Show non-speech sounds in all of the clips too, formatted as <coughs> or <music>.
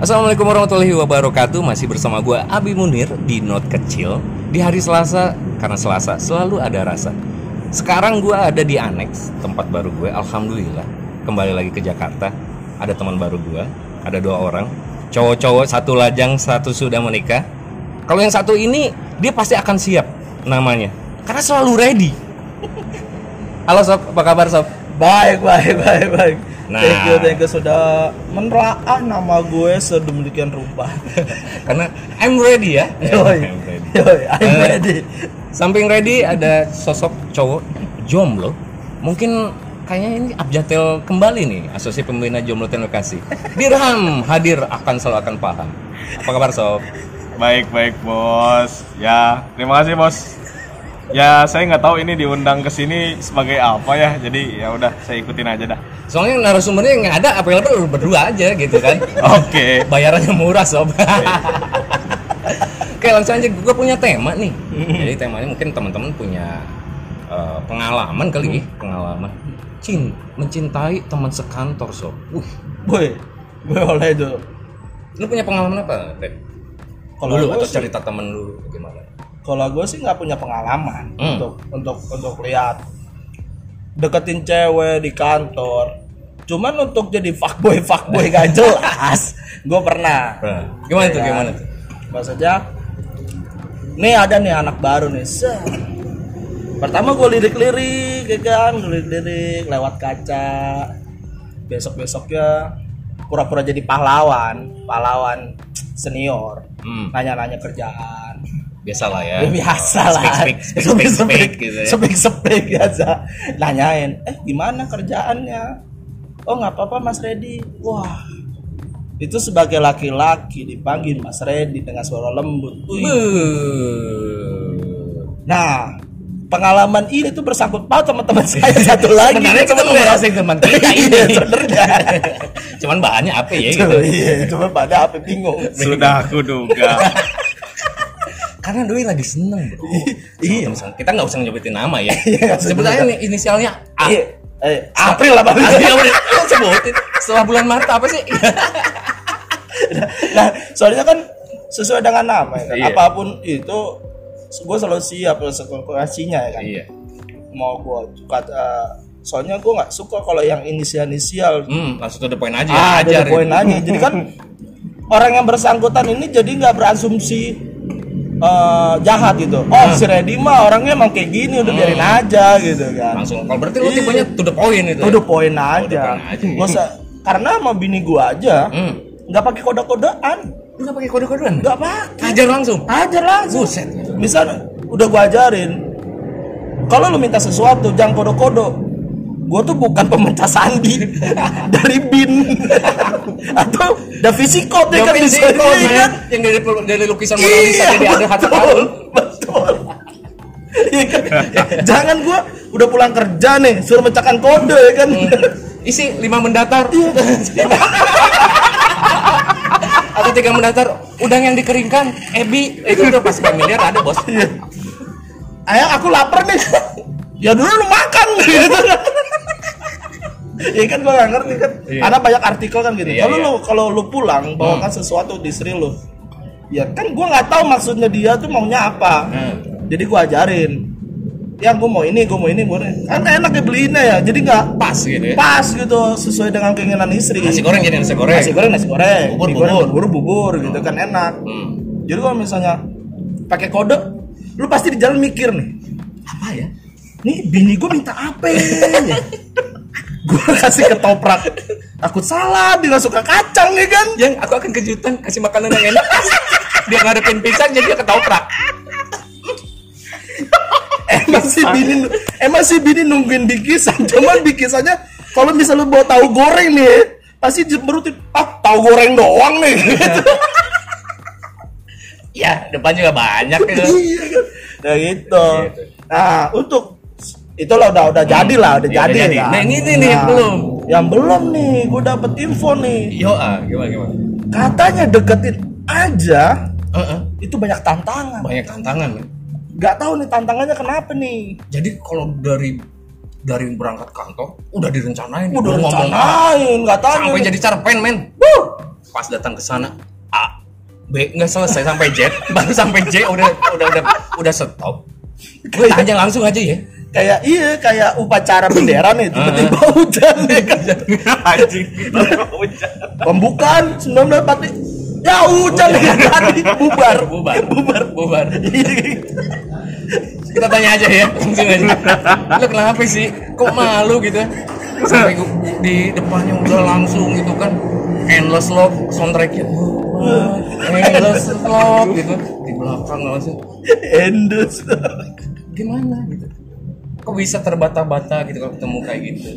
Assalamualaikum warahmatullahi wabarakatuh. Masih bersama gue Abi Munir di Not Kecil. Di hari Selasa, karena Selasa selalu ada rasa. Sekarang gue ada di Annex, tempat baru gue. Alhamdulillah, kembali lagi ke Jakarta. Ada teman baru gue, ada dua orang. Cowok-cowok, satu lajang, satu sudah menikah. Kalau yang satu ini, dia pasti akan siap namanya. Karena selalu ready. <laughs> Halo Sob, apa kabar Sob? Baik, baik, baik, baik. Nah. Thank you, thank you sudah menelaah nama gue sedemikian rupa. <laughs> Karena I'm ready ya Yoi, I'm ready. yoi, I'm Eh, ready. Samping ready ada sosok cowok jomblo. Mungkin kayaknya ini Abjatel kembali nih, Asosiasi Pembina Jomblo dan Lokasi. Dirham hadir akan selalu akan paham. Apa kabar sob? Baik baik bos. Ya terima kasih bos. Ya saya nggak tahu ini diundang ke sini sebagai apa ya. Jadi ya udah saya ikutin aja dah. Soalnya narasumbernya yang ada available berdua aja gitu kan. <laughs> Oke. Bayarannya murah sob. Oke langsung aja gue punya tema nih. Jadi temanya mungkin teman-teman punya eh, pengalaman kali ya, pengalaman. Cin, mencintai teman sekantor sob. Uh, Boy, boleh tuh. Lu punya pengalaman apa, Ted? Kalau gue atau sih- cerita temen lu gimana? Kalau gue sih nggak punya pengalaman Hmm. untuk untuk untuk lihat deketin cewek di kantor. Cuman untuk jadi fuckboy fuckboy gak <laughs> jelas, gue pernah. Gimana tuh? Ya. Gimana tuh? Maksudnya, nih ada nih anak baru nih. Set. Pertama gue lirik-lirik, ya kan, lirik-lirik lewat kaca. Besok-besoknya pura-pura jadi pahlawan, pahlawan senior, Hmm, nanya-nanya kerjaan. Biasa lah ya. Ya, biasa lah. Speak, speak, speak, speak, speak, gitu ya. Speak, speak biasa. Nanyain, eh gimana kerjaannya? Oh nggak apa-apa Mas Redi. Wah, itu sebagai laki-laki dipanggil Mas Redi dengan suara lembut. Nah, pengalaman ini tuh bersangkut paut sama teman saya <laughs> satu lagi. Sebenarnya kita mau ngerasain teman kita Iya, ini. sebenarnya. <laughs> Cuman bahannya apa ya gitu? Iya, cuma pada apa bingung. Sudah aku duga. <laughs> Karena Doi lagi seneng bro. <laughs> Iya. Temen- Kita nggak usah nyebutin nama ya. <laughs> Iya, aja nih inisialnya A. Iya. Eh, April lah. <laughs> Iya. Lu sebutin. Setelah bulan Maret apa sih? nah soalnya kan sesuai dengan nama ya kan? Iya. apa pun itu gue selalu siap konsekuensinya ya kan Iya. mau gue kata soalnya gue nggak suka kalau yang inisial inisial Hmm, langsung to the point aja. ah dari poin aja jadi kan orang yang bersangkutan ini jadi nggak berasumsi eh, jahat gitu oh si Reddy mah orangnya emang kayak gini udah biarin aja gitu kan Langsung. Kalau berarti lu Iya. tipenya to the point itu. udah poin the aja point aja. Nggak usah karena sama bini gue aja Hmm. nggak pakai kode-kodean nggak pakai kode-kodean? nggak pakai Ajar langsung. ajar langsung Buset. misal udah gua ajarin kalau lu minta sesuatu jangan kode-kode gua tuh bukan pemecah sandi <laughs> dari bin atau Da Vinci Code ya kan bisa kan? Yang dari dari lukisan Mona Lisa Iya, jadi ada harta betul, betul. Iya kan? Jangan gua udah pulang kerja nih suruh mecahkan kode ya kan. Isi lima mendatar. Iya. <laughs> Atau tiga mendatar. Udang yang dikeringkan. Ebi. Itu udah pas familiar ada bos. Ayah aku lapar nih. ya dulu lu makan gitu. <laughs> Iya kan gua gak ngerti kan. Iya. Ada banyak artikel kan gitu. Iya, kalau iya. lu kalau lu pulang bawakan sesuatu di istri lu. Ya kan gua nggak tahu maksudnya dia tuh maunya apa. Hmm. Jadi gua ajarin. Yang gua mau ini, gua mau ini, ini. Kan enak ya beliinnya ya. Jadi nggak Pas gitu ya. pas gitu sesuai dengan keinginan istri. Nasi goreng jadi nasi goreng. Nasi goreng, nasi goreng. Bubur, Digoreng, bubur. bubur, bubur gitu kan enak. Hmm. Jadi kalau misalnya pakai kode, lu pasti di jalan mikir nih. Apa ya? Nih bini gue minta apa ya? <laughs> gue kasih ketoprak. Takut salah, dia suka kacang ya kan? Yang aku akan kejutan kasih makanan yang enak. dia ngadepin pisang jadi dia ketoprak. Emang si bini, emang si bini nungguin bikisan. Cuman bikisannya kalau misalnya lu bawa tahu goreng nih, pasti jemberutin. Ah, tahu goreng doang nih. Ya, depan juga banyak gitu. Iya? Nah gitu. Gitu. Nah untuk itulah udah udah jadi lah, udah Ya, jadi. jadi. kan? Nah, ini nih nih yang belum. Yang belum nih, gue dapet info nih. Yo, ah, gimana gimana? Katanya deketin aja Heeh. itu banyak tantangan. Banyak tantangan. men. Gak tahu nih tantangannya kenapa nih. Jadi kalau dari dari berangkat kantor udah direncanain Udah rencanain, nggak tanya. sampai jadi cerpen men Wuh, pas datang ke sana A B nggak selesai sampai Z <laughs> baru sampai J udah udah udah udah stop tanya langsung aja ya kayak iya kayak upacara bendera nih tiba-tiba Ah. hujan ya <laughs> kan Anjing. pembukaan 1945 ya hujan. Ya tadi bubar. Bubar. Bubar. Bubar. Iya, kita tanya aja ya. Langsung aja lu kenapa sih? Kok malu gitu? Sampai di depannya udah langsung gitu kan. Endless love soundtracknya. Endless love gitu. Di belakang langsung. Endus gimana gitu kok bisa terbata-bata gitu kalau ketemu kayak gitu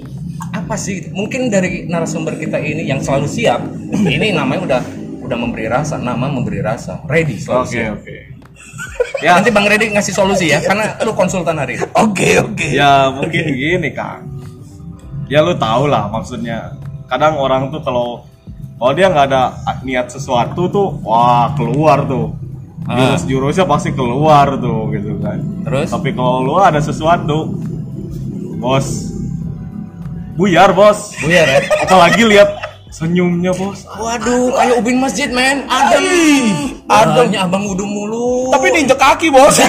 apa sih mungkin dari narasumber kita ini yang selalu siap ini namanya udah udah memberi rasa nama memberi rasa ready selalu Oke, siap oke. Ya, <laughs> nanti bang Ready ngasih solusi ya karena lu konsultan hari ini oke oke ya mungkin gini Kang. Ya lu tau lah maksudnya. Kadang orang tuh kalau kalau dia nggak ada niat sesuatu tuh, wah keluar tuh. Ah. Jurus-jurusnya pasti keluar tuh gitu kan. Terus? Tapi kalau lu ada sesuatu, bos, buyar bos. buyar ya <laughs> Apalagi lihat senyumnya bos. waduh kayak ubin masjid men adem adem. ademnya abang udah mulu tapi diinjek kaki bos <laughs>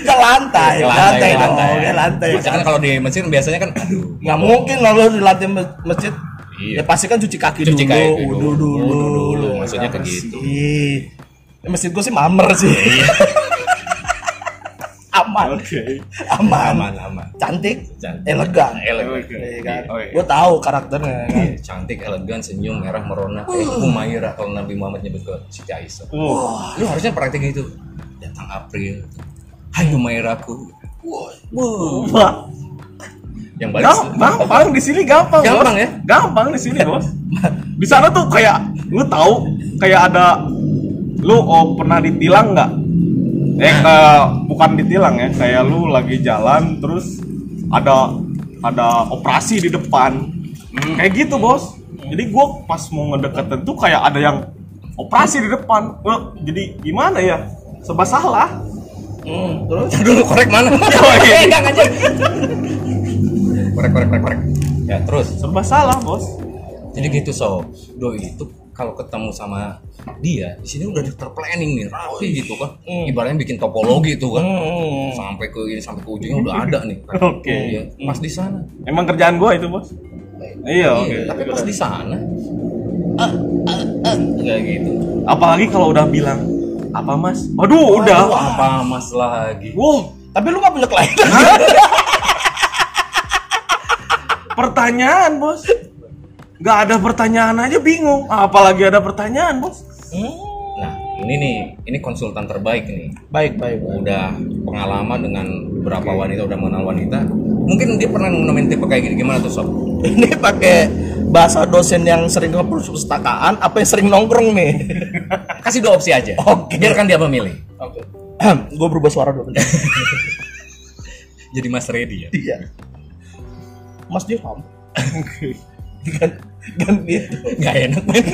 ke lantai lantai ke lantai Biasanya kan kalau di masjid biasanya kan aduh nggak mungkin kalau di lantai ma- masjid Iya. ya pasti kan cuci kaki Cuci dulu kaki wudu dulu. dulu Wudu dulu, maksudnya kayak Apa gitu. Ya, masjid gue sih mamer sih Iya. <laughs> aman Oke. aman aman aman cantik, Cantik. elegan elegan Oke. Iya kan? Oke. gue tahu karakternya kan Iya, cantik elegan senyum merah merona kayak Humaira kalau Nabi Muhammad nyebut ke Siti Aisyah Uh, lu harusnya praktek itu datang April Hai Humairaku Wah, wah. Yang balik Gam- gampang di sini gampang. Gampang bos. ya? Gampang di sini, Bos. Di sana tuh kayak lu tahu kayak ada lu oh, pernah ditilang nggak? Eh ke- bukan ditilang ya, kayak lu lagi jalan terus ada ada operasi di depan. Kayak gitu, Bos. Jadi gua pas mau ngedeketin tuh kayak ada yang operasi di depan. Eh, jadi gimana ya? Serba salah. Hmm, terus dulu korek mana? <laughs> Oh, iya. <laughs> Aja. Korek korek korek korek. Ya terus. Serba salah, Bos. Jadi gitu so. Doi itu kalau ketemu sama dia di sini udah terplanning nih rapi gitu kan. Ibaratnya bikin topologi tuh kan. Hmm. Sampai ke ini sampai ke ujungnya udah ada nih. <laughs> Oke. Iya, Pas di sana. Emang kerjaan gua itu, Bos. Iya, oke. Iya, tapi pas di sana ah, ah, ah, kayak gitu. Apalagi kalau udah bilang apa mas? Waduh, udah. Aduh, apa mas lagi? Wow, tapi lu gak punya klien <laughs> <laughs> pertanyaan bos. Gak ada pertanyaan aja bingung. Apalagi ada pertanyaan bos. Nah, ini nih, ini konsultan terbaik nih. baik baik baik. Udah pengalaman dengan beberapa wanita, udah mengenal wanita. Mungkin dia pernah nemuin tipe kayak gini. Gimana tuh sob? <laughs> ini pakai bahasa dosen yang sering ke perpustakaan apa yang sering nongkrong nih <laughs> Kasih dua opsi aja. Oke. Biarkan dia memilih. oke gue berubah suara dulu <laughs> Jadi Mas Ready ya. iya mas Dirham kan kan gitu Gak enak men.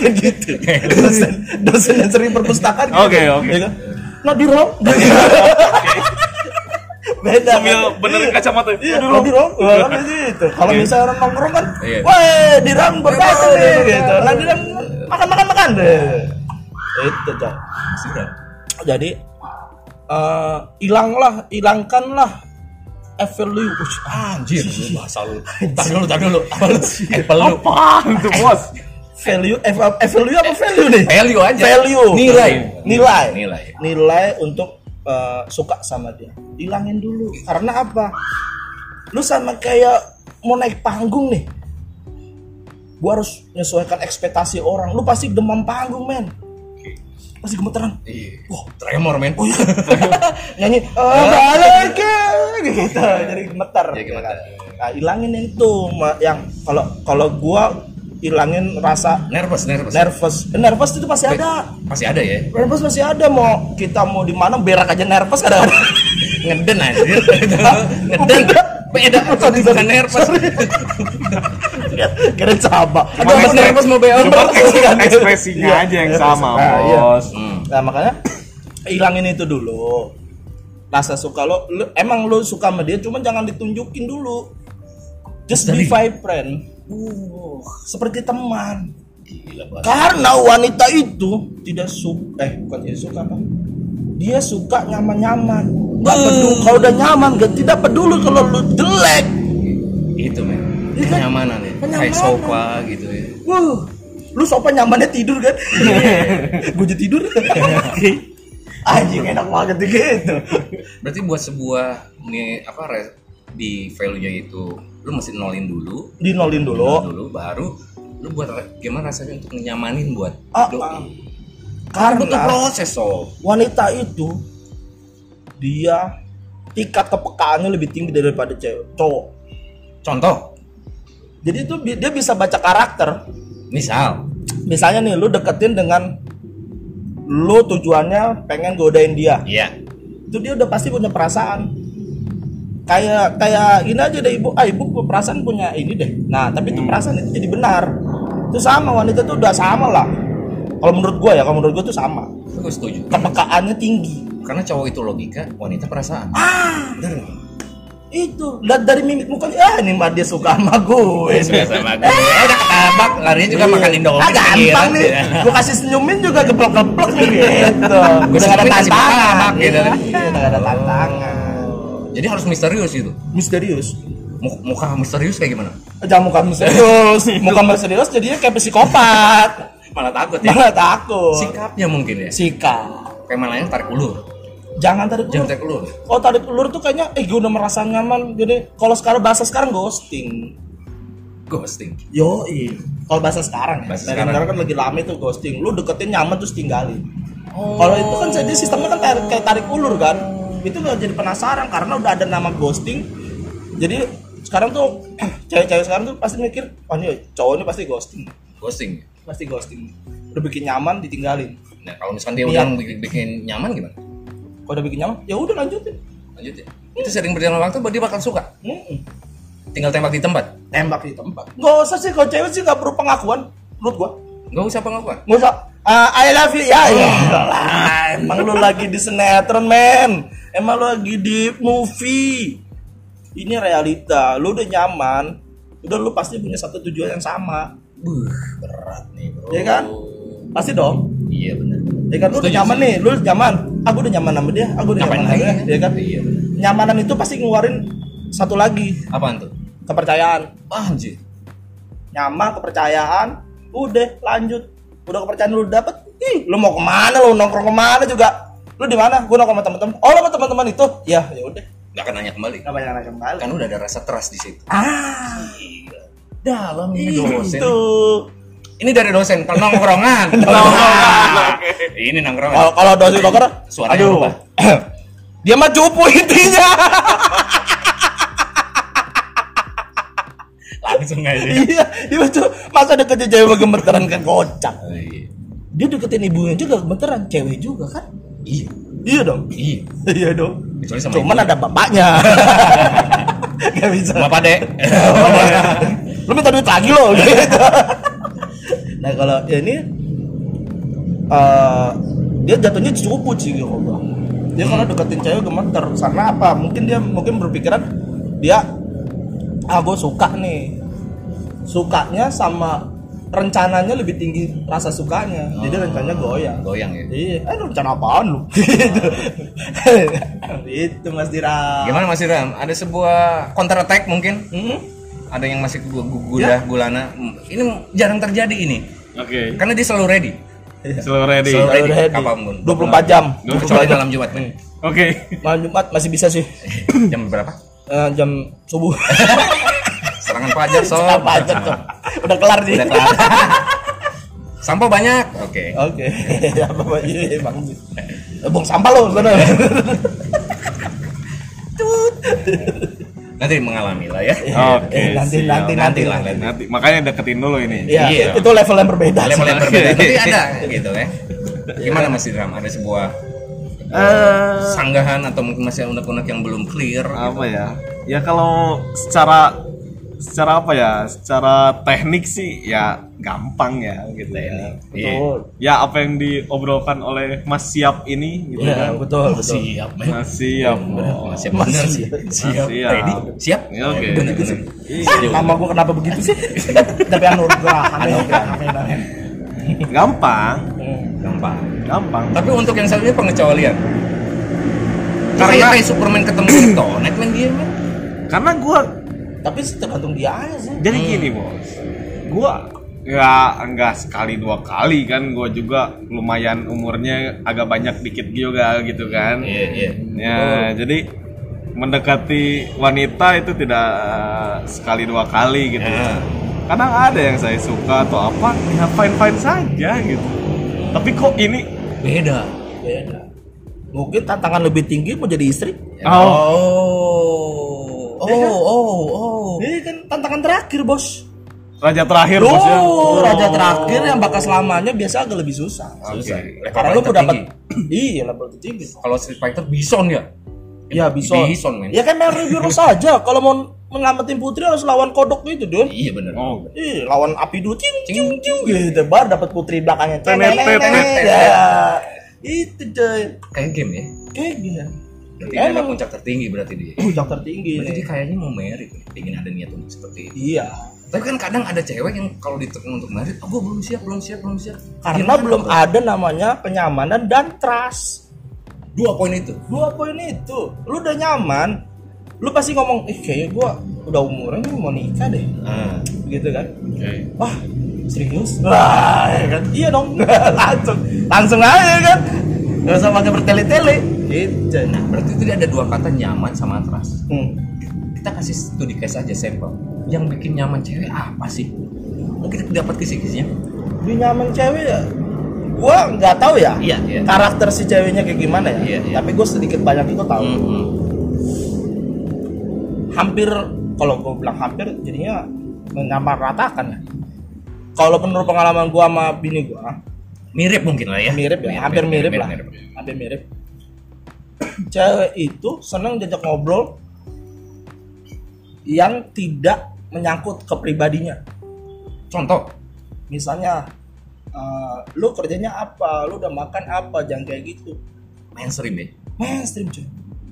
kan gitu dosen dosen yang sering perpustakaan. Oke, oke. Ya kan? nah Dirham beda Sambil benerin kacamata. Iya, Aduh. kalau Dirham, kan gitu. Kalau misalnya orang nongkrong kan, Iya. wah Dirham berdatang nih, gitu. Nah Dirham makan makan makan deh. Itu. Sudah. Jadi eh, hilanglah, hilangkanlah value. Ush, Anjir, lu bahasa lu. Tar dulu, tar dulu. Apa lu? Apple lu. Apaan tuh bos? value, eh, value apa value nih? Value aja. Value. Nilai. Nilai. Nilai. Nilai untuk eh, suka sama dia. Hilangin dulu. Karena apa? Lu sama kayak mau naik panggung nih. Gua harus menyesuaikan ekspektasi orang. Lu pasti demam panggung, men. Pasti gemeteran. Iya. Wah, tremor men. Oh iya. <laughs> Nyanyi oh, balik gitu. Jadi gemeter. Jadi gemeter. Nah, hilangin itu yang kalau kalau gua hilangin rasa Nervous, nervous. nervous. Eh, Nervous itu pasti ada. Masih ada ya? Nervous masih ada mau kita mau di mana berak aja nervous kadang-kadang. <laughs> Ngeden anjir. Ngeden. Beda bukan sorry. <laughs> nervous. Kira sama. Nervous mau BO. Cuma Iya. ekspresinya aja yang sama Nah, iya. bos. Nah makanya hilangin itu dulu. Rasa suka lo, lu- emang lo suka sama dia, cuma jangan ditunjukin dulu. just be my friend uh, seperti teman Gila karena wanita itu tidak suka eh bukan tidak suka apa dia suka nyaman-nyaman nggak peduli kalau udah nyaman gak tidak peduli kalau lu jelek Itu men. Kan? Kenyamanan ya. Kayak sofa gitu ya. Wuh, lu sopan nyamannya tidur kan? <laughs> gue jadi tidur. <laughs> Anjing enak banget gitu. Berarti buat sebuah nih apa re- di value-nya itu lu mesti nolin dulu, Dinolin nol dulu. dulu baru lu buat gimana rasanya untuk nyamanin buat Ah, doi. ah. Butuh Karena proses so. wanita itu dia tingkat kepekaannya lebih tinggi daripada cewek cowok. Contoh, Jadi itu dia bisa baca karakter. misal Misalnya nih lu deketin dengan lu tujuannya pengen godain dia. Iya. Itu dia udah pasti punya perasaan. Kayak kayak gini aja deh ibu, ah ibu perasaan punya ini deh. Nah, tapi itu perasaan itu jadi benar. Itu sama wanita tuh udah sama lah. Kalau menurut gua ya, kalau menurut gua tuh sama. Gue setuju. Kepekaannya tinggi. Karena cowok itu logika, wanita perasaan. Ah, Bener? Itu lihat dari mimik mukanya, ah ini mah dia suka sama gue. Suka sama gue. Eh, udah ketabak, larinya juga makan Indomie. Ah gampang nih, Iya. gua kasih senyumin juga geplok-geplok nih gitu. Gua Udah ada tantangan gitu. Iya, Udah ada tantangan. Jadi harus misterius itu. Misterius. Mu- Muka misterius kayak gimana? Jangan muka misterius, <laughs> muka misterius jadinya kayak psikopat. Malah takut ya. Malah takut. Sikapnya mungkin ya. Sikap. Kayak malahnya tarik ulur. Jangan tarik Jangan ulur. tarik ulur. Kalau tarik ulur tuh kayaknya, eh gue udah merasa nyaman. Jadi kalau sekarang bahasa sekarang ghosting. Ghosting. Yo, kalau bahasa sekarang ya. Bahasa sekarang. sekarang kan lagi lama itu ghosting. Lu deketin nyaman terus tinggalin. Kalau itu kan jadi sistemnya kan tarik, kayak tarik ulur kan. Itu gak jadi penasaran karena udah ada nama ghosting. Jadi sekarang tuh <clears throat> cewek-cewek sekarang tuh pasti mikir, oh ini cowok ini pasti ghosting. Ghosting. Pasti ghosting. Udah bikin nyaman ditinggalin. Nah, kalau misalkan dia Iya. udah bikin, bikin nyaman gimana? Kalau udah bikin nyaman, ya udah lanjutin. Lanjut ya. Itu sering berjalan waktu, dia bakal suka. Mm-mm. Tinggal tembak di tempat. Tembak di tempat. Gak usah sih kalau cewek sih gak perlu pengakuan. Menurut gua. Gak usah pengakuan. Gak usah. "Ah, I love you ya. ya lah, emang lu lagi di sinetron men. Emang lu lagi di movie. Ini realita. Lu udah nyaman. Udah lu pasti punya satu tujuan yang sama. Buh, berat nih bro. Iya kan? Pasti dong. Iya benar. Ya kan lu udah nyaman nih, lu nyaman. Aku udah nyaman sama dia, aku udah Ngapain nyaman sama dia, ya kan? Iya. Nyamanan itu pasti ngeluarin satu lagi, Apaan tuh? kepercayaan. Ah, anjir. Nyaman, kepercayaan, udah lanjut. Udah kepercayaan lu dapet, ih, lu mau ke mana lu nongkrong ke mana juga? Lu di mana? Gua nongkrong sama teman-teman. Oh, lu sama teman-teman itu? Ya, ya udah. Gak akan nanya kembali. Gak banyak nanya kembali. Kan udah ada rasa trust di situ. Ah, Gila. Dalam ini dosen. itu. Ini dari dosen, kalau nongkrongan. <laughs> Nongkrongan. ini nongkrongan. Kalau kalau dosen dokter, Suaranya aduh. apa? <clears throat> Dia mah cupu intinya. <laughs> Langsung aja. iya, dia mah cupu. Masa deketin cewek gemeteran kan kocak. Oh, iya. Dia deketin ibunya juga gemeteran, cewek juga kan? Iya. Iya dong. Iya. <laughs> Iya dong. Kecuali sama Cuman ibu. ada bapaknya. Gak bisa. Bapak dek. lu minta duit lagi lo gitu. Nah kalau ya ini eh, dia jatuhnya cupu sih ya Allah. Dia kalau deketin cewek gemeter karena apa? Mungkin dia mungkin berpikiran dia ah gue suka nih. Sukanya sama rencananya lebih tinggi rasa sukanya. Jadi rencananya goyang. Goyang ya. Iya, eh lu rencana apaan lu? <laughs> gitu. <laughs> itu Mas Dira. Gimana Mas Iram? Ada sebuah counter attack mungkin? Hmm? Ada yang masih gu- gu- gudah, gulana. Ini jarang terjadi ini. Oke. Karena dia selalu ready. <laughs> Selalu ready. Selalu ready, ready. kapan pun. 24 jam. Kecuali malam Jumat nih. Oke. Malam Jumat masih bisa sih. <coughs> Jam berapa? Eh, jam subuh. <laughs> Serangan fajar sob. Tuh. Udah kelar nih. Udah kelar. <laughs> Sampo banyak. Oke. Oke. Apa Pak? Iya, Bang. Eh, Buang sampah lo sebenarnya. Nanti mengalami lah ya. Oke. Eh, nanti, nanti, nanti, lah, nanti. Nanti makanya deketin dulu ini. Iya, Iya. itu level yang berbeda. Level yang berbeda. Tapi ada gitu ya. Gimana Mas Idram? Ada sebuah Eh, sanggahan atau mungkin masih unek-unek yang belum clear apa ya? Ya kalau secara secara apa ya? Secara teknik sih ya gampang ya gitu ya. betul Ya apa yang diobrolkan oleh Mas Siap ini gitu Iya, kan. betul betul Siap, men. Mas Siap. oh. Siap bener sih. Siap. Ready? Siap? Ya, oke. Bener, bener. nama gua kenapa begitu sih <laughs> tapi anu aneh aneh Gampang, Gampang. gampang. Tapi untuk yang satunya pengecualian. Karena kayak Superman ketemu Kryptonite men dia men. Karena gua tapi sih tergantung dia aja sih jadi gini, Bos. Gua ya enggak sekali dua kali kan gua juga lumayan umurnya agak banyak dikit juga gitu kan. Iya, iya. Ya, jadi mendekati wanita itu tidak eh, sekali dua kali gitu. Ya. Kadang ada yang saya suka atau apa, ya fine fine saja gitu. Tapi kok ini Beda. beda mungkin tantangan lebih tinggi mau jadi istri Oh. Iya kan? Oh, oh, oh. ini kan tantangan terakhir bos raja terakhir bos ya. Oh, raja terakhir yang bakal selamanya biasa agak lebih susah. Susah. Oke. Level Karena lu dapat <clears throat> iya level tertinggi. Kalau Street Fighter Bison ya. Ya bisa. Bison, men. Ya kan Mary Virus <laughs> saja. Kalau mau menyelamatin putri harus lawan kodok gitu, Don. Iya bener. Oh. Ih, lawan api dulu cing cing Cing, cing gitu. Baru dapat putri belakangnya. Tenet, tenet, tenet. Ya. Itu coy. Kayak game ya. Kayak gini. Berarti dia Emang puncak tertinggi berarti dia. puncak tertinggi Berarti dia kayaknya mau merit. Pengen ada niat untuk seperti itu. Iya. Tapi kan kadang ada cewek yang kalau ditekan untuk merit, oh gue belum siap, belum siap, belum siap. Karena Gimana belum tuh? ada namanya kenyamanan dan trust. dua poin itu. Dua poin itu. Lu udah nyaman, lu pasti ngomong, "Eh, kayaknya gua udah umuran nih mau nikah deh." Ah, Gitu kan. Oke. Wah, serius? Wah, ya kan? Iya dong. <laughs> langsung. Langsung aja kan. Gak usah pakai bertele-tele. Gitu. Berarti itu ada dua kata nyaman sama trust. Hmm. Kita kasih studi case aja sampel. Yang bikin nyaman cewek apa sih? Mungkin kita dapat kisi-kisinya. Di nyaman cewek ya. Gua nggak tahu ya. Iya, iya. Karakter si ceweknya kayak gimana ya. Iya, iya. Tapi gue sedikit banyak itu tahu. Hmm. Hampir kalau gue bilang hampir jadinya menyamaratakan ya. Kalau menurut pengalaman gua sama bini gua, Mirip mungkin lah ya. mirip ya, hampir mirip, lah. Hampir mirip. Cewek itu senang diajak ngobrol yang tidak menyangkut kepribadinya. Contoh, Misalnya, eh, lu kerjanya apa, lu udah makan apa, jangan kayak gitu. mainstream ya. Mainstream cuy.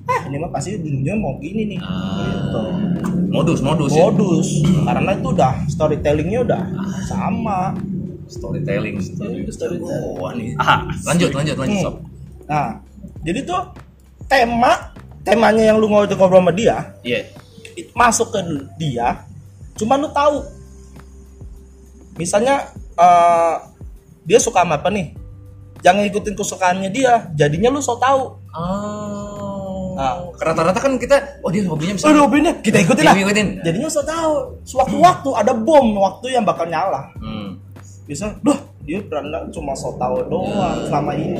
Ah, ini mah pasti dunia mau gini nih. Ah. Gitu. Modus, modus ya. Modus, karena itu udah storytellingnya udah sama. Storytelling. Itu storytelling. Oh, nih. Ah, Lanjut, lanjut, lanjut, Hmm. sob. Nah, jadi tuh tema temanya yang lu ngobrol ngobrol sama dia Iya. it- masuk ke dia, cuma lu tahu. Misalnya eh, dia suka sama apa nih? Jangan ikutin kesukaannya dia, jadinya lu so tahu. Oh. Nah. Rata-rata kan kita, oh dia hobinya bisa. Aduh, hobinya kita ikutin lah. Ikutin. Jadinya so tahu. Sewaktu-waktu ada bom waktu yang bakal nyala. Hmm. Bisa, duh, dia pernah cuma so tahu doang selama ini.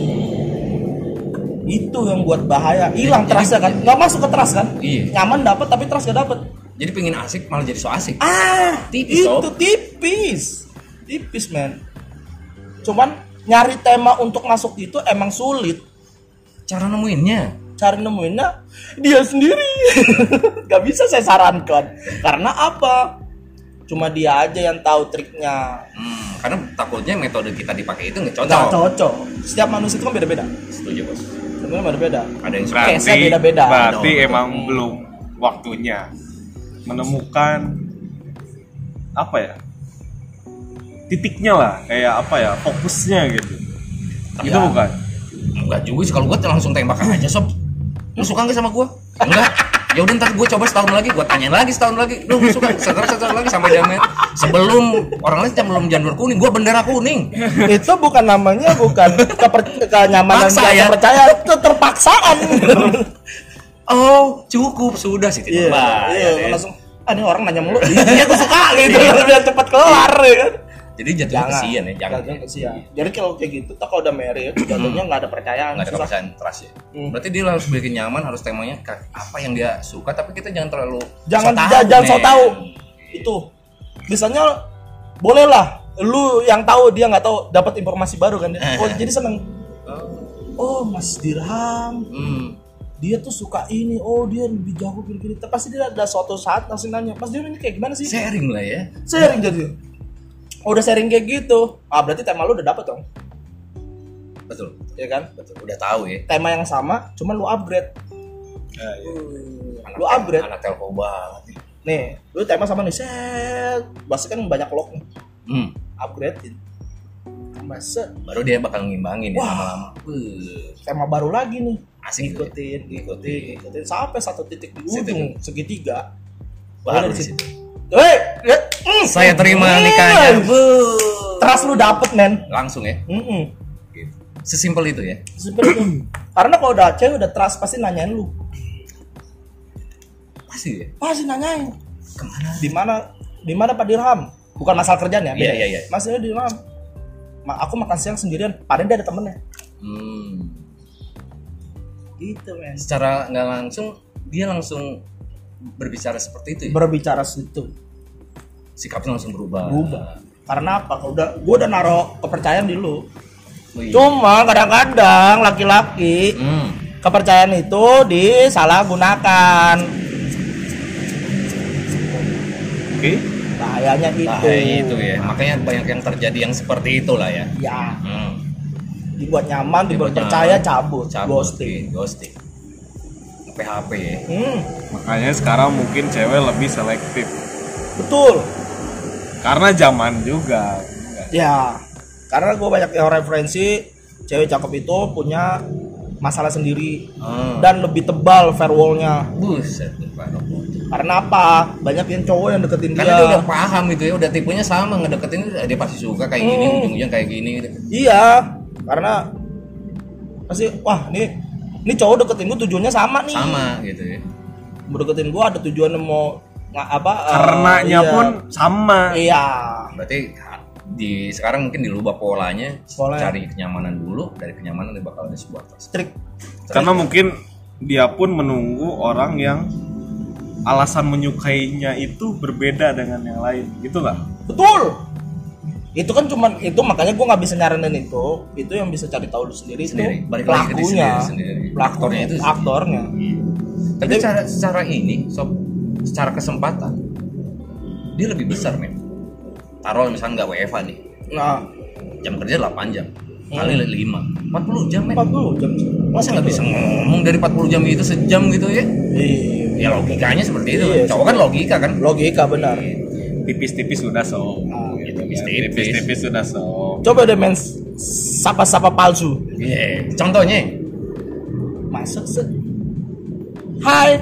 Itu yang buat bahaya. Hilang trustnya kan? Nggak masuk ke trust kan? Iya. Nyaman dapat tapi trust gak dapat. Jadi pengen asik malah jadi so asik. Ah, Tipis, itu Sob. tipis. Tipis, men. Cuman nyari tema untuk masuk itu emang sulit. Cara nemuinnya. Cari nemuinnya dia sendiri. <laughs> Gak bisa saya sarankan. Karena apa? Cuma dia aja yang tahu triknya. Hmm, karena takutnya metode kita dipakai itu nggak cocok. Nggak cocok. Setiap manusia itu kan beda-beda. Setuju bos. Sebenarnya beda-beda. Ada yang berarti beda-beda. berarti Betul, emang belum waktunya menemukan apa ya titiknya lah kayak apa ya fokusnya gitu Tapi itu ya. bukan Enggak juga sih kalau gue langsung tembak aja sob. Lu suka nggak sama gue? Enggak. Ya udah ntar gue coba setahun lagi, gue tanyain lagi setahun lagi. Lu suka sekarang setahun lagi sampai damet. Sebelum orang lain belum janur kuning, gue bendera kuning. itu bukan namanya bukan keper- kenyamanan Maksa dan ya? percaya itu terpaksaan. Oh cukup sudah sih Iya, tiba iya, langsung ah ini orang nanya mulu. Iya, gue suka gitu. Biar cepat kelar ya kan. Jadi jatuhnya kesian ya, jangan. Jangan kesian. Jadi kalau kayak gitu, tak kalau udah married, jatuhnya nggak ada percayaan. nggak ada susah. kepercayaan trust ya. Hmm. Berarti dia harus bikin nyaman, harus temanya apa yang dia suka, tapi kita jangan terlalu Jangan so jangan, jangan so tahu. Itu. Misalnya boleh lah lu yang tahu dia nggak tahu dapat informasi baru kan Eh. oh jadi seneng oh Mas Dirham Hmm. dia tuh suka ini oh dia lebih jago gini gini Tapi pasti dia ada suatu saat langsung nanya mas dia ini kayak gimana sih sharing lah ya sharing jadi oh, udah sharing kayak gitu? Ah berarti tema lu udah dapet dong? Betul. Ya kan? Betul. Udah tahu ya. Tema yang sama cuman lu upgrade. Ya, ya. lu upgrade. anak telco banget nih. lu tema sama nih set. Pasti kan banyak lock nih. Hmm. upgrade masa? Baru dia bakal ngimbangin ya lama-lama. Tema baru lagi nih. Asik ya. ngikutin ngikutin ngikutin. sampai satu titik di ujung segitiga. Baru di situ. ya, saya terima mm, nikahnya Wuh. Trust lu dapet men. Langsung ya? Mm-mm. Gitu. sesimpel itu ya? Seperti itu. <clears throat> Karena kalau udah cewek udah trust pasti nanyain lu. Pasti ya? Pasti nanyain. Ke mana? Di mana? Di mana Pak Dirham? Bukan masalah kerjaan ya? Iya, iya, iya. Masih di Dirham. Ma- aku makan siang sendirian. Padahal dia ada temennya. Hmm. gitu men. Secara nggak langsung dia langsung berbicara seperti itu ya? Berbicara situ. Sikapnya langsung berubah. Berubah. Karena apa? Kalau udah gue udah naro kepercayaan di lu. Oh, iya. cuma kadang-kadang laki-laki hmm. kepercayaan itu disalahgunakan. Oke. bahayanya itu. Bahaya itu ya. Makanya banyak yang terjadi yang seperti itulah ya. Ya. Hmm. dibuat nyaman dibuat Dibuat percaya nyaman, cabut, cabut ghosting. ghosting PHP ya hmm, Makanya sekarang mungkin cewek lebih selektif. betul Karena zaman juga. ya karena gue banyak yang referensi cewek cakep itu punya masalah sendiri hmm. dan lebih tebal firewallnya buset tuh, Pak Roko. karena apa banyak yang cowok yang deketin karena dia dia udah paham gitu ya udah tipenya sama ngedeketin dia pasti suka kayak gini Hmm. ujung-ujung kayak gini gitu iya karena pasti wah ini ini cowok deketin gue tujuannya sama nih. Sama gitu ya. Mau deketin gue ada tujuan mau nggak apa eh, Karenanya iya. pun sama. iya. Berarti di sekarang mungkin dilubah polanya. Pola. cari kenyamanan dulu dari kenyamanan dia bakal ada sebuah trust. Trik. Karena mungkin dia pun menunggu orang yang alasan menyukainya itu berbeda dengan yang lain, gitu nggak? betul itu kan cuman itu makanya gue nggak bisa nyaranin itu. Itu yang bisa cari tahu lu sendiri, Sendiri. itu Balik pelakunya. sendiri, sendiri. Pelakunya itu sendiri. aktornya. Tapi secara secara ini sob secara kesempatan dia lebih besar men. Taruh misalnya nggak WFA nih. Nah. Jam kerja 8 jam kali 5 40 jam men. 40 jam masa nggak bisa ngomong dari 40 jam itu sejam gitu ya? Iya. Ya logikanya seperti itu Iya, cowok kan logika kan? Logika benar. Tipis-tipis sudah so. Ah, Gitu kan. Tipis-tipis. Tipis-tipis sudah so. coba deh men sapa-sapa palsu. Iya contohnya. Masuk se hai.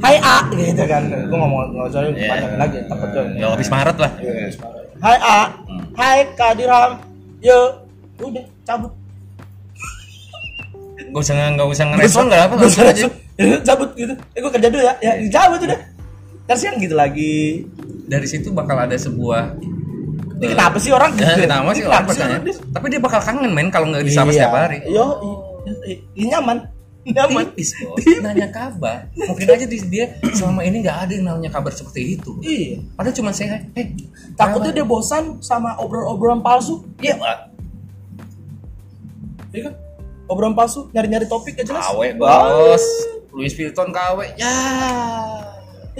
Hai A. Gitu kan. Gue ngomong nggak usah Iya. panjang lagi takut tuh. Ya habis Maret lah. Hai A. Hmm. hai Kak Dirham yo. Udah cabut. Gak usah nggak usah ngerespon nggak apa langsung aja Ya, cabut gitu. Eh gue kerja dulu ya. Ya cabut udah. Ntar siang gitu lagi. Dari situ bakal ada sebuah ini kenapa sih orang? Ya, gitu kenapa sih Ini orang orang, Dis? Tapi dia bakal kangen men kalau nggak disapa Iya. setiap hari. yo i- i- i- nyaman. Nyaman. Tipis bos, nanya kabar. Mungkin aja di- dia selama ini nggak ada yang namanya kabar seperti itu. iya. Padahal cuma saya, eh takutnya dia bosan sama obrolan-obrolan palsu. Iya. Pak, iya kan? Obrolan palsu nyari-nyari topik gak jelas. Kawe bos, Louis Vuitton kawe, ya.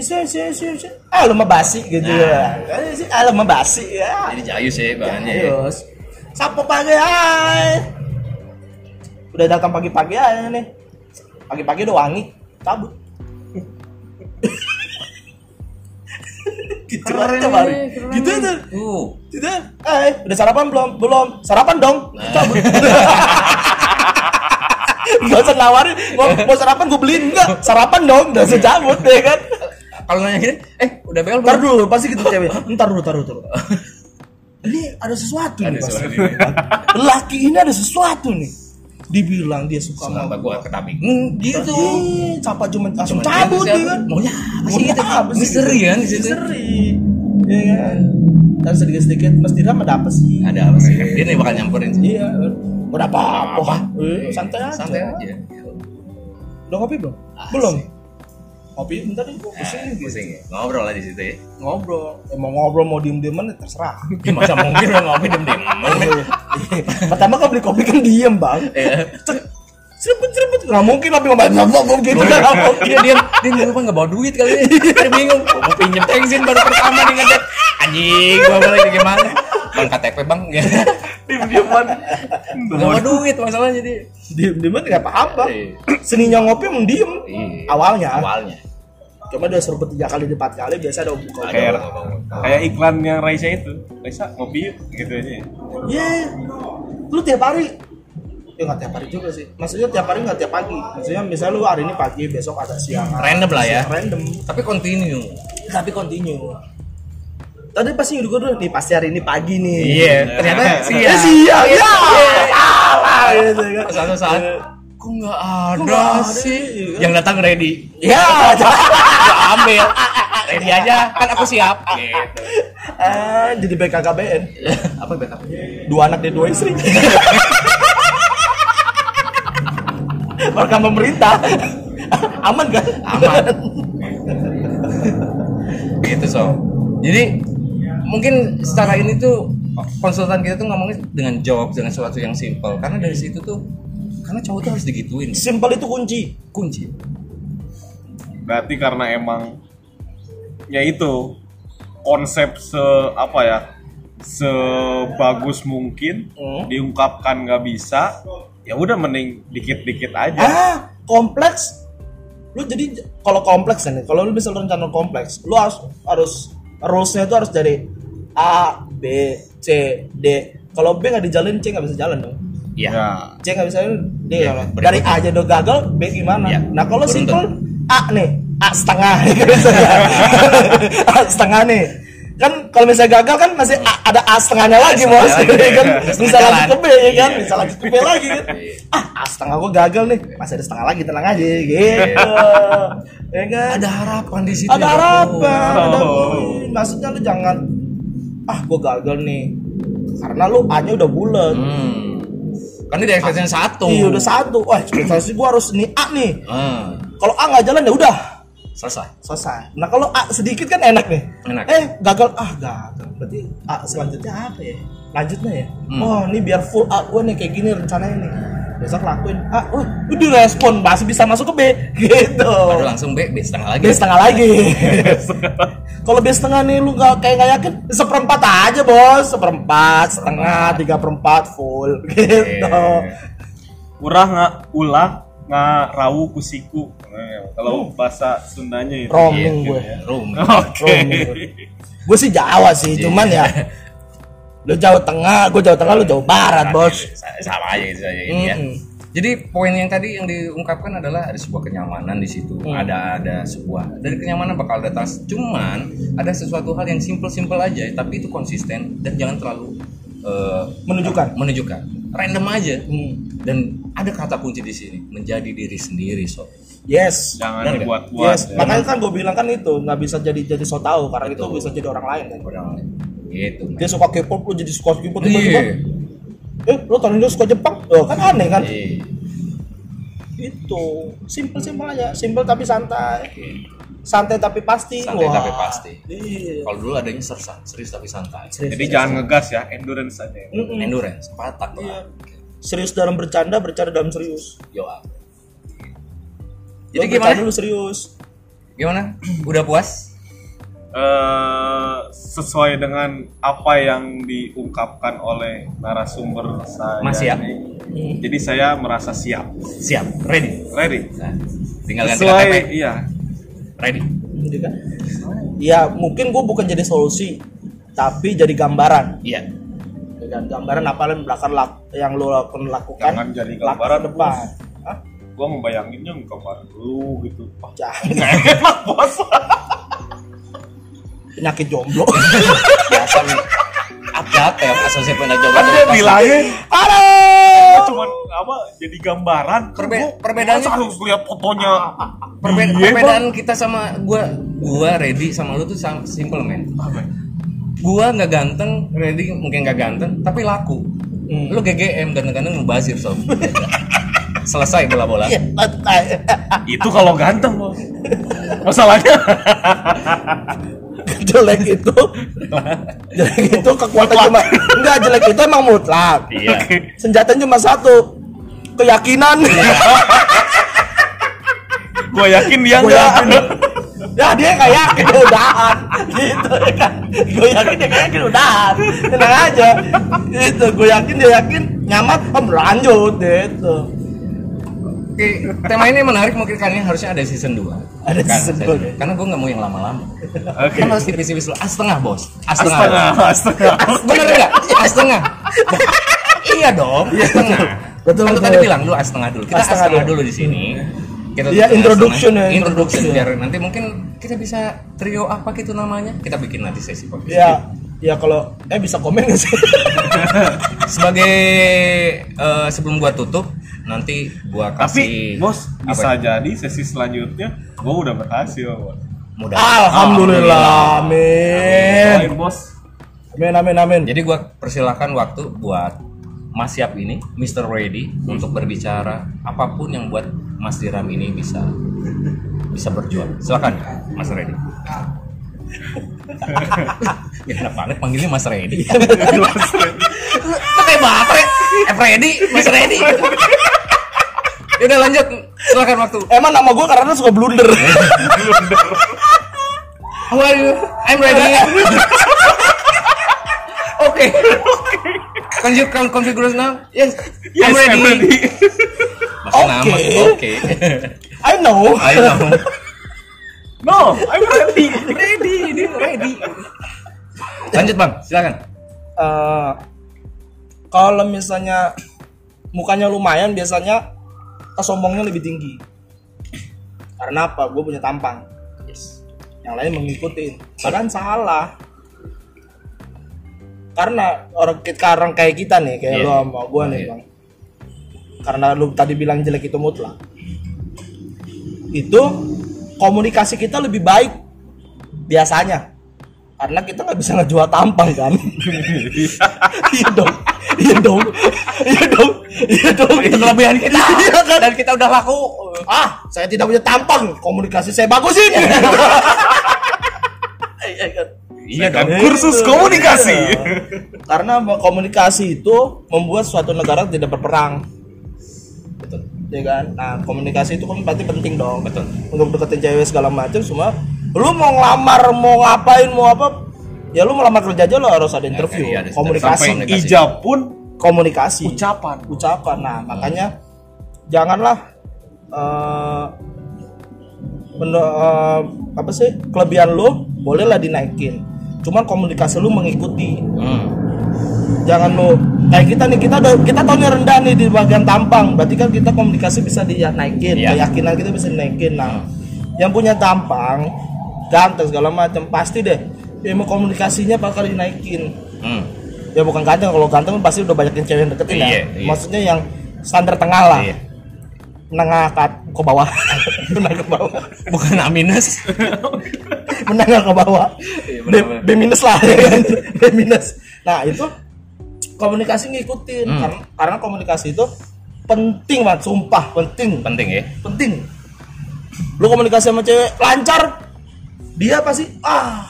Isi, isi, isi, isi. Ah, lu basi gitu ya. Isi, Ah, lu basi ya. Jadi jayus ya bahannya. ya. Terus, sapo pagi hai. Udah datang pagi-pagi aja nih. Pagi-pagi udah wangi, cabut. <laughs> gitu Keren aja keren Gitu aja. Tuh, Gitu. Eh, udah sarapan belum? Belum. Sarapan dong. Cabut. <laughs> Gak usah nawarin, mau, mau sarapan gue beliin enggak? Sarapan dong, udah usah cabut deh kan. Kalau nanya gini, eh udah bel Ntar dulu, pasti gitu cewek. <laughs> Ntar dulu, ntar dulu, dulu. Ini ada sesuatu Ada nih pasti. Laki ini ada sesuatu nih. Dibilang dia suka sama Kenapa gua ketabing? Hmm, gitu. Capa cuma langsung cabut dia kan. Maunya apa sih gitu? apa Misteri kan di situ. Misteri. Iya kan. Dan sedikit-sedikit mesti dia ada apa sih? Ada apa sih? Dia nih bakal nyamperin sih. Iya. Udah apa-apa. Eh, santai aja. Santai aja. Udah kopi belum? Asik. Belum. Kopi bentar nih, gua pusing Ah, nih. Pusing ya. Ngobrol lah di situ ya. Ngobrol. Eh, mau ngobrol mau diem-dieman ya terserah. <laughs> Ya, masa mungkin lo ngopi dem dem. Pertama kan beli kopi kan diem bang. Iya. Serempet serempet nggak mungkin lah ngomong ngomong gitu kan nggak mungkin dia dia dia nggak lupa nggak bawa duit kali ini dia bingung mau pinjem bensin baru pertama nih ngecek anjing gua balik gimana bang KTP bang. <laughs> Ya diem dieman nggak bawa duit masalahnya dia diem diem nggak apa apa seninya ngopi emang diem. Awalnya. Awalnya. Cuma udah serempet tiga kali empat kali biasa ada buka kayak kayak iklan yang Raisa itu. Raisa ngopi yuk gitu aja. Ya. Iya, lu tiap hari. Ya nggak tiap hari juga sih. Maksudnya tiap hari nggak tiap pagi. Maksudnya misalnya lu hari ini pagi besok ada siang. Random lah ya. random. Tapi continue. Tapi continue tadi pasti gue dulu nih pasti hari ini pagi nih. Iya ternyata Eh, siang. siang. Ya salah gitu kan. Satu saat kok nggak ada sih? yang datang ready. Ya. Gua ambil. Ready aja kan aku siap. Gitu. Eh, jadi BKKBN apa backup? Dua anak dan dua istri. Program pemerintah aman kan? Aman. gitu so jadi mungkin secara ini tuh konsultan kita tuh ngomongnya dengan jawab dengan sesuatu yang simple karena dari situ tuh karena cowok tuh harus digituin. Simpel itu kunci. Kunci. Berarti karena emang ya itu konsep se apa ya sebagus mungkin Hmm. diungkapkan nggak bisa ya udah mending dikit-dikit aja. Ah kompleks. Lu jadi kalau kompleks nih kalau lu bisa rencana kompleks lu harus harus rulesnya itu harus dari A B C D. Kalau B nggak dijalin C nggak bisa jalan dong. Iya. ya. C nggak bisa jalan D jalan. berikutnya. dari A aja udah gagal B gimana? Iya, nah kalau simpel A nih A setengah. <laughs> <laughs> A setengah nih. Kan kalau misalnya gagal kan masih A- ada A setengahnya lagi setengah bos lagi, <laughs> kan bisa lanjut ke B ya kan? Iya. bisa lanjut ke B lagi kan? Iya. ah A setengah gua gagal nih. Masih ada setengah lagi tenang aja gitu. Ya kan? Ada harapan di situ ada ya, harapan ada Oh. poin. maksudnya lu jangan ah gua gagal nih. Karena lu A nya udah bulat. Hmm. kan ini di ekspektasi satu. Iya udah satu. Wah ekspektasi gua harus nih A nih. Hmm. kalau A nggak jalan ya udah. Selesai. Selesai. Nah kalau A sedikit kan enak nih. Enak. eh gagal. Ah gagal. Berarti A selanjutnya apa ya? Lanjutnya ya? Hmm. oh ini biar full A gua nih kayak gini rencananya nih besok lakuin A wah udah respon masih bisa masuk ke B. <laughs> Gitu. Baru langsung B, B setengah lagi. B setengah lagi. <laughs> Kalau B setengah nih lu nggak kayak nggak yakin seperempat aja bos, seperempat, setengah, tiga perempat full. <laughs> Gitu. urah nggak? Ulah nggak? Rawu kusiku. Eh, kalau bahasa Sundanya itu. Roaming gitu gue. ya. Oke. Gue. Sih Jawa sih, cuman ya lu Jawa Tengah, gue Jawa Tengah, lu Jawa Barat bos. sama aja itu aja ini ya. Mm-mm. Jadi poin yang tadi yang diungkapkan adalah ada sebuah kenyamanan di situ, Hmm. ada ada sebuah dari kenyamanan bakal ada tas. Cuman ada sesuatu hal yang simple-simple aja, tapi itu konsisten dan jangan terlalu eh, Menunjukkan. menunjukkan, random aja. Hmm. Dan ada kata kunci di sini, menjadi diri sendiri sob. Yes. jangan Benar nggak? dibuat-buat Yes, ya. makanya kan gue bilang kan itu nggak bisa jadi jadi so tau karena itu bisa jadi orang lain kan. Orang lain. Gitu. Dia suka K-pop, lu jadi suka K-pop tiba-tiba. Iya. Eh, lu tahun ini suka Jepang? Oh, kan aneh kan? Iya. itu simple simple aja simple tapi santai santai tapi pasti Santai Wah. tapi pasti. iya Kalau dulu adanya sersa, serius tapi santai. Serius, jadi serius. jangan ngegas ya endurance aja ya. Mm-mm. Endurance, patak Iya. lah. serius dalam bercanda bercanda dalam serius Yo. Lo Jadi gimana? dulu serius Gimana? Udah puas? Eh, sesuai dengan apa yang diungkapkan oleh narasumber saya Mas siap? ini. Hmm. jadi saya merasa siap Siap, ready. ready Nah, tinggal ganti sesuai KTP. iya Ready. kan ya mungkin gue bukan jadi solusi tapi jadi gambaran Iya. dan gambaran apa yang belakang lak- yang lo lakukan lakukan Jangan jadi gambaran, depan Hah? gua membayanginnya gambar lu gitu Wah, jangan <laughs> enak bos penyakit jomblo <laughs> Biasa nih. Apa ya asosiasi pernah coba? kan dia bilangnya halo cuman apa jadi gambaran kan Perbe- gua- perbedaannya harus lihat fotonya Perbe- Iya, perbedaan kita sama gua gua ready sama lu tuh simple men. Gua nggak ganteng, ready mungkin nggak ganteng, tapi laku. Hmm. Lu GGM ganteng-ganteng mubazir sob. <laughs> Selesai bola-bola. Iya, itu kalau ganteng bos masalahnya <laughs> jelek itu. <laughs> Jelek itu kekuatan cuma enggak jelek itu emang mutlak. Iya. senjatanya cuma satu keyakinan. <laughs> Gue yakin dia Gua enggak. yakin. ya dia nggak yakin dia udahan. Gitu ya kan? Gue yakin dia nggak yakin udahan. Tenang aja. Gitu gue yakin dia yakin. Nyaman om lanjut gitu Oke, tema ini menarik mungkin kayaknya harusnya ada season 2 Ada season dua. Karena gue nggak mau yang lama-lama Oke. Kan harus tipis-tipis dulu, ah setengah bos Ah setengah, Astaga, astaga. Bener nggak? Ah setengah Iya dong, ah setengah Betul, Kan betul. tadi bilang lu ah setengah dulu Kita Ah ah setengah setengah dulu. dulu di sini kita Iya, tutup introduction ya, introduction introduction. biar nanti mungkin kita bisa trio apa gitu namanya kita bikin nanti sesi podcast ya ya kalau eh bisa komen nggak sih <laughs> sebagai eh, sebelum gua tutup nanti gua Tapi kasih bos apa bisa ya? jadi sesi selanjutnya gue udah berhasil. Bos. mudah alhamdulillah amin Doain bos. amin amin amin Jadi gua persilahkan waktu buat Mas Siap ini, Mr. Ready untuk berbicara apa pun yang buat Mas Diram ini bisa bisa berjuang. Silakan, Mas Ready. <laughs> ya enak banget panggilnya Mas Ready. Itu kayak baterai. Eh Ready, Mas Ready. Ya udah lanjut, silakan waktu. emang nama gue karena suka blunder How are you? I'm ready. <laughs> Oke. Can you can configure now? Yes. Yes, I'm ready. I'm ready. Bahasa nama. Oke. Oke. I know I know. <laughs> No, I'm ready. Ready. Lanjut bang, silakan. Eh, kalau misalnya mukanya lumayan biasanya kesombongnya lebih tinggi karena apa gue punya tampang Yes. yang lain mengikuti padahal salah karena orang sekarang kayak kita nih kayak Iya. lo sama gue nih Iya. bang karena lu tadi bilang jelek itu mutlak itu komunikasi kita lebih baik biasanya. Karena kita nggak bisa ngejual tampang kan? <laughs> Iya dong. Iya dong. Iya dong. Iya dong. Itu kelebihan kita. iya kan? Dan kita udah laku. ah saya tidak punya tampang. Komunikasi saya bagusin <laughs> Iya. Kan? Iya Kan kursus komunikasi. karena komunikasi itu membuat suatu negara tidak berperang. Betul. ya kan? Nah komunikasi itu kan berarti penting dong. Betul. untuk deketin cewek segala macam semua lu mau ngelamar mau ngapain mau apa? Ya lu melamar kerja aja lo harus ada interview iya, ada komunikasi Sampai Komunikasi. ijab pun komunikasi. ucapan. ucapan. Nah makanya janganlah eh men- eh, apa sih kelebihan lu bolehlah dinaikin. Cuman komunikasi lu mengikuti. Hmm. jangan lu kayak kita nih kita udah kita tahu nih rendah nih di bagian tampang berarti kan kita komunikasi bisa dinaikin Iya. keyakinan kita bisa dinaikin. Nah yang punya tampang ganteng segala macam pasti deh ilmu komunikasinya bakal dinaikin Hmm. ya bukan ganteng kalau ganteng pasti udah banyak yang cewek yang deketin ya Iya, iya. maksudnya yang standar tengah lah Iya. menengah ke, ke bawah <laughs> menengah ke bawah Bukan A minus. <laughs> menengah ke bawah Iya, B. B minus lah ya? <laughs> B minus nah itu komunikasi ngikutin Hmm. karena, karena komunikasi itu penting banget sumpah penting Penting ya. penting lu komunikasi sama cewek lancar dia pasti ah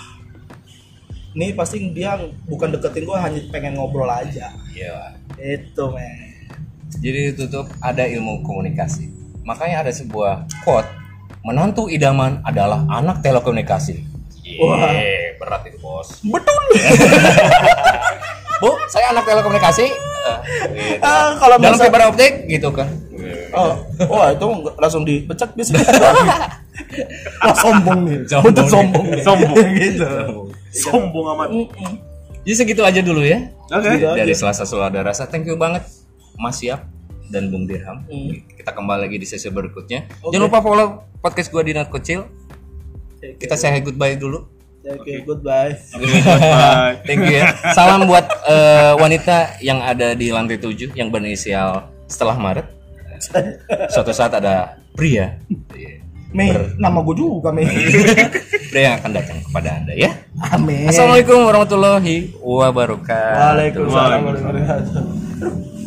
ini pasti dia bukan deketin gua hanya pengen ngobrol aja Iya. itu men Jadi tutup ada ilmu komunikasi. Makanya ada sebuah quote, menantu idaman adalah anak telekomunikasi. Wah. Wah, berat itu bos. betul <laughs> Bu, saya anak telekomunikasi. Gitu. <laughs> ah, kalau Dalam fiber optik gitu kan. oh, wah itu langsung dipecat bisa <laughs> wah <laughs> sombong <laughs> nih Sombong nih. <laughs> sombong nih. Sombong. gitu Sombong amat. Mm-mm. Jadi segitu aja dulu ya. Oke. Iya. Dari Selasa Selalu Ada Rasa. Thank you banget Mas Siap dan Bung Dirham. Hmm. Kita kembali lagi di sesi berikutnya. Oke. Jangan lupa follow podcast gua di Not Kecil. Kita say goodbye dulu. Oke, goodbye. Bye. Thank you ya. Salam buat eh, wanita yang ada di lantai 7 yang berinisial setelah Maret. Suatu saat ada pria. Iya. Mei, nama gue juga Mei. <laughs> Pria yang akan datang kepada Anda ya. Amin. Assalamualaikum warahmatullahi wabarakatuh. Waalaikumsalam warahmatullahi wabarakatuh.